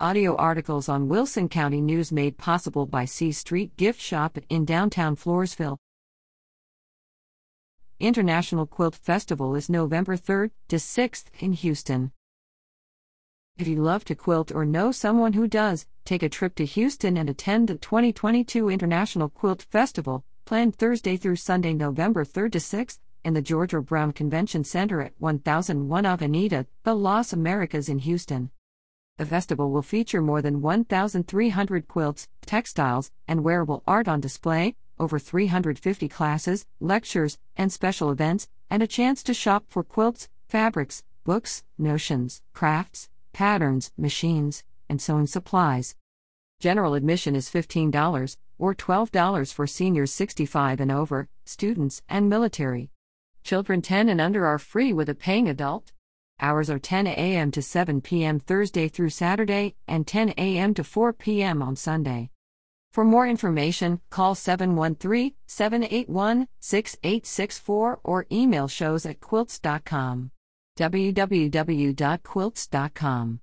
Audio articles on Wilson County News made possible by C Street Gift Shop in downtown Floresville. International Quilt Festival is November 3rd to 6th in Houston. If you love to quilt or know someone who does, take a trip to Houston and attend the 2022 International Quilt Festival, planned Thursday through Sunday, November 3rd to 6th, in the George R. Brown Convention Center at 1001 Avenida, de Las Americas in Houston. The festival will feature more than 1,300 quilts, textiles, and wearable art on display, over 350 classes, lectures, and special events, and a chance to shop for quilts, fabrics, books, notions, crafts, patterns, machines, and sewing supplies. General admission is $15, or $12 for seniors 65 and over, students, and military. Children 10 and under are free with a paying adult. Hours are 10 a.m. to 7 p.m. Thursday through Saturday and 10 a.m. to 4 p.m. on Sunday. For more information, call 713 781 6864 or email shows at quilts.com. www.quilts.com